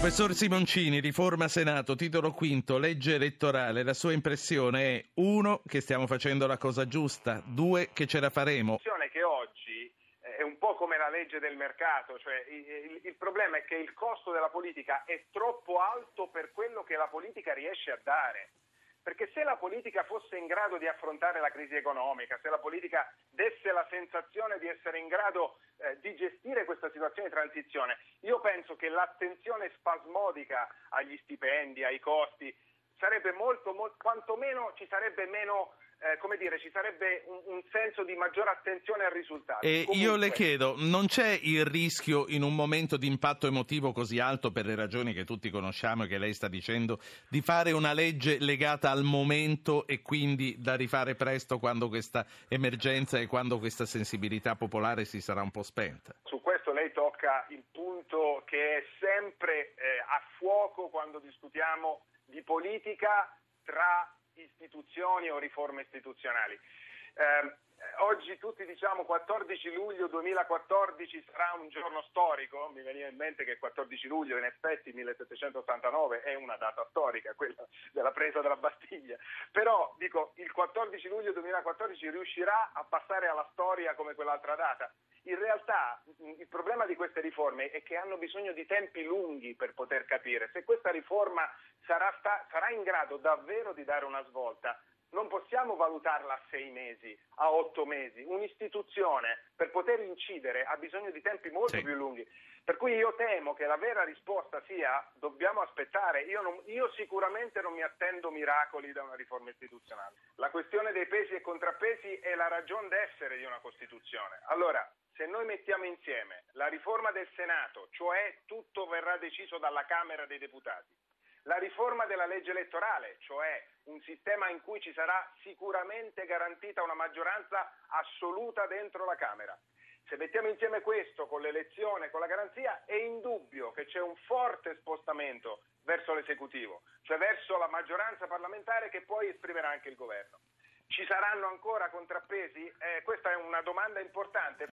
Professor Simoncini, riforma Senato, titolo quinto, legge elettorale. La sua impressione è uno, che stiamo facendo la cosa giusta, due, che ce la faremo. che oggi è un po' come la legge del mercato, cioè il, il, problema è che il costo della politica è troppo alto per quello che la politica riesce a dare. Perché se la politica fosse in grado di affrontare la crisi economica, se la politica desse la sensazione di essere in grado eh, di gestire questa situazione di transizione, io penso che l'attenzione spasmodica agli stipendi, ai costi, sarebbe molto, molto quantomeno ci sarebbe meno eh, come dire, ci sarebbe un, un, senso di maggiore attenzione al risultato. E Comunque... io le chiedo, non c'è il rischio in un momento di impatto emotivo così alto per le ragioni che tutti conosciamo e che lei sta dicendo, di fare una legge legata al momento e quindi da rifare presto quando questa emergenza e quando questa sensibilità popolare si sarà un po' spenta? Su questo lei tocca il punto che è sempre eh, a fuoco quando discutiamo di politica tra istituzioni o riforme istituzionali. Eh, oggi tutti diciamo 14 luglio 2014 sarà un giorno storico, mi veniva in mente che il 14 luglio in effetti 1789 è una data storica, quella della presa della Bastiglia, però dico il 14 luglio 2014 riuscirà a passare alla storia come quell'altra data? In realtà problema di queste riforme è che hanno bisogno di tempi lunghi per poter capire. Se questa riforma sarà, sta, sarà in grado davvero di dare una svolta, possiamo valutarla a sei mesi, a otto mesi. Un'istituzione per poter incidere ha bisogno di tempi molto sì. più lunghi. Per cui io temo che la vera risposta sia dobbiamo aspettare. Io, non, io, sicuramente non mi attendo miracoli da una riforma istituzionale. La questione dei pesi e contrappesi è la ragion d'essere di una Costituzione. Allora, se noi mettiamo insieme la riforma del Senato, cioè tutto verrà deciso dalla Camera dei Deputati, la riforma della legge elettorale, cioè un sistema in cui ci sarà sicuramente garantita una maggioranza assoluta dentro la Camera. Se mettiamo insieme questo con l'elezione, con la garanzia, è indubbio che c'è un forte spostamento verso l'esecutivo, cioè verso la maggioranza parlamentare che poi esprimerà anche il governo. Ci saranno ancora contrappesi? Eh, questa è una domanda importante.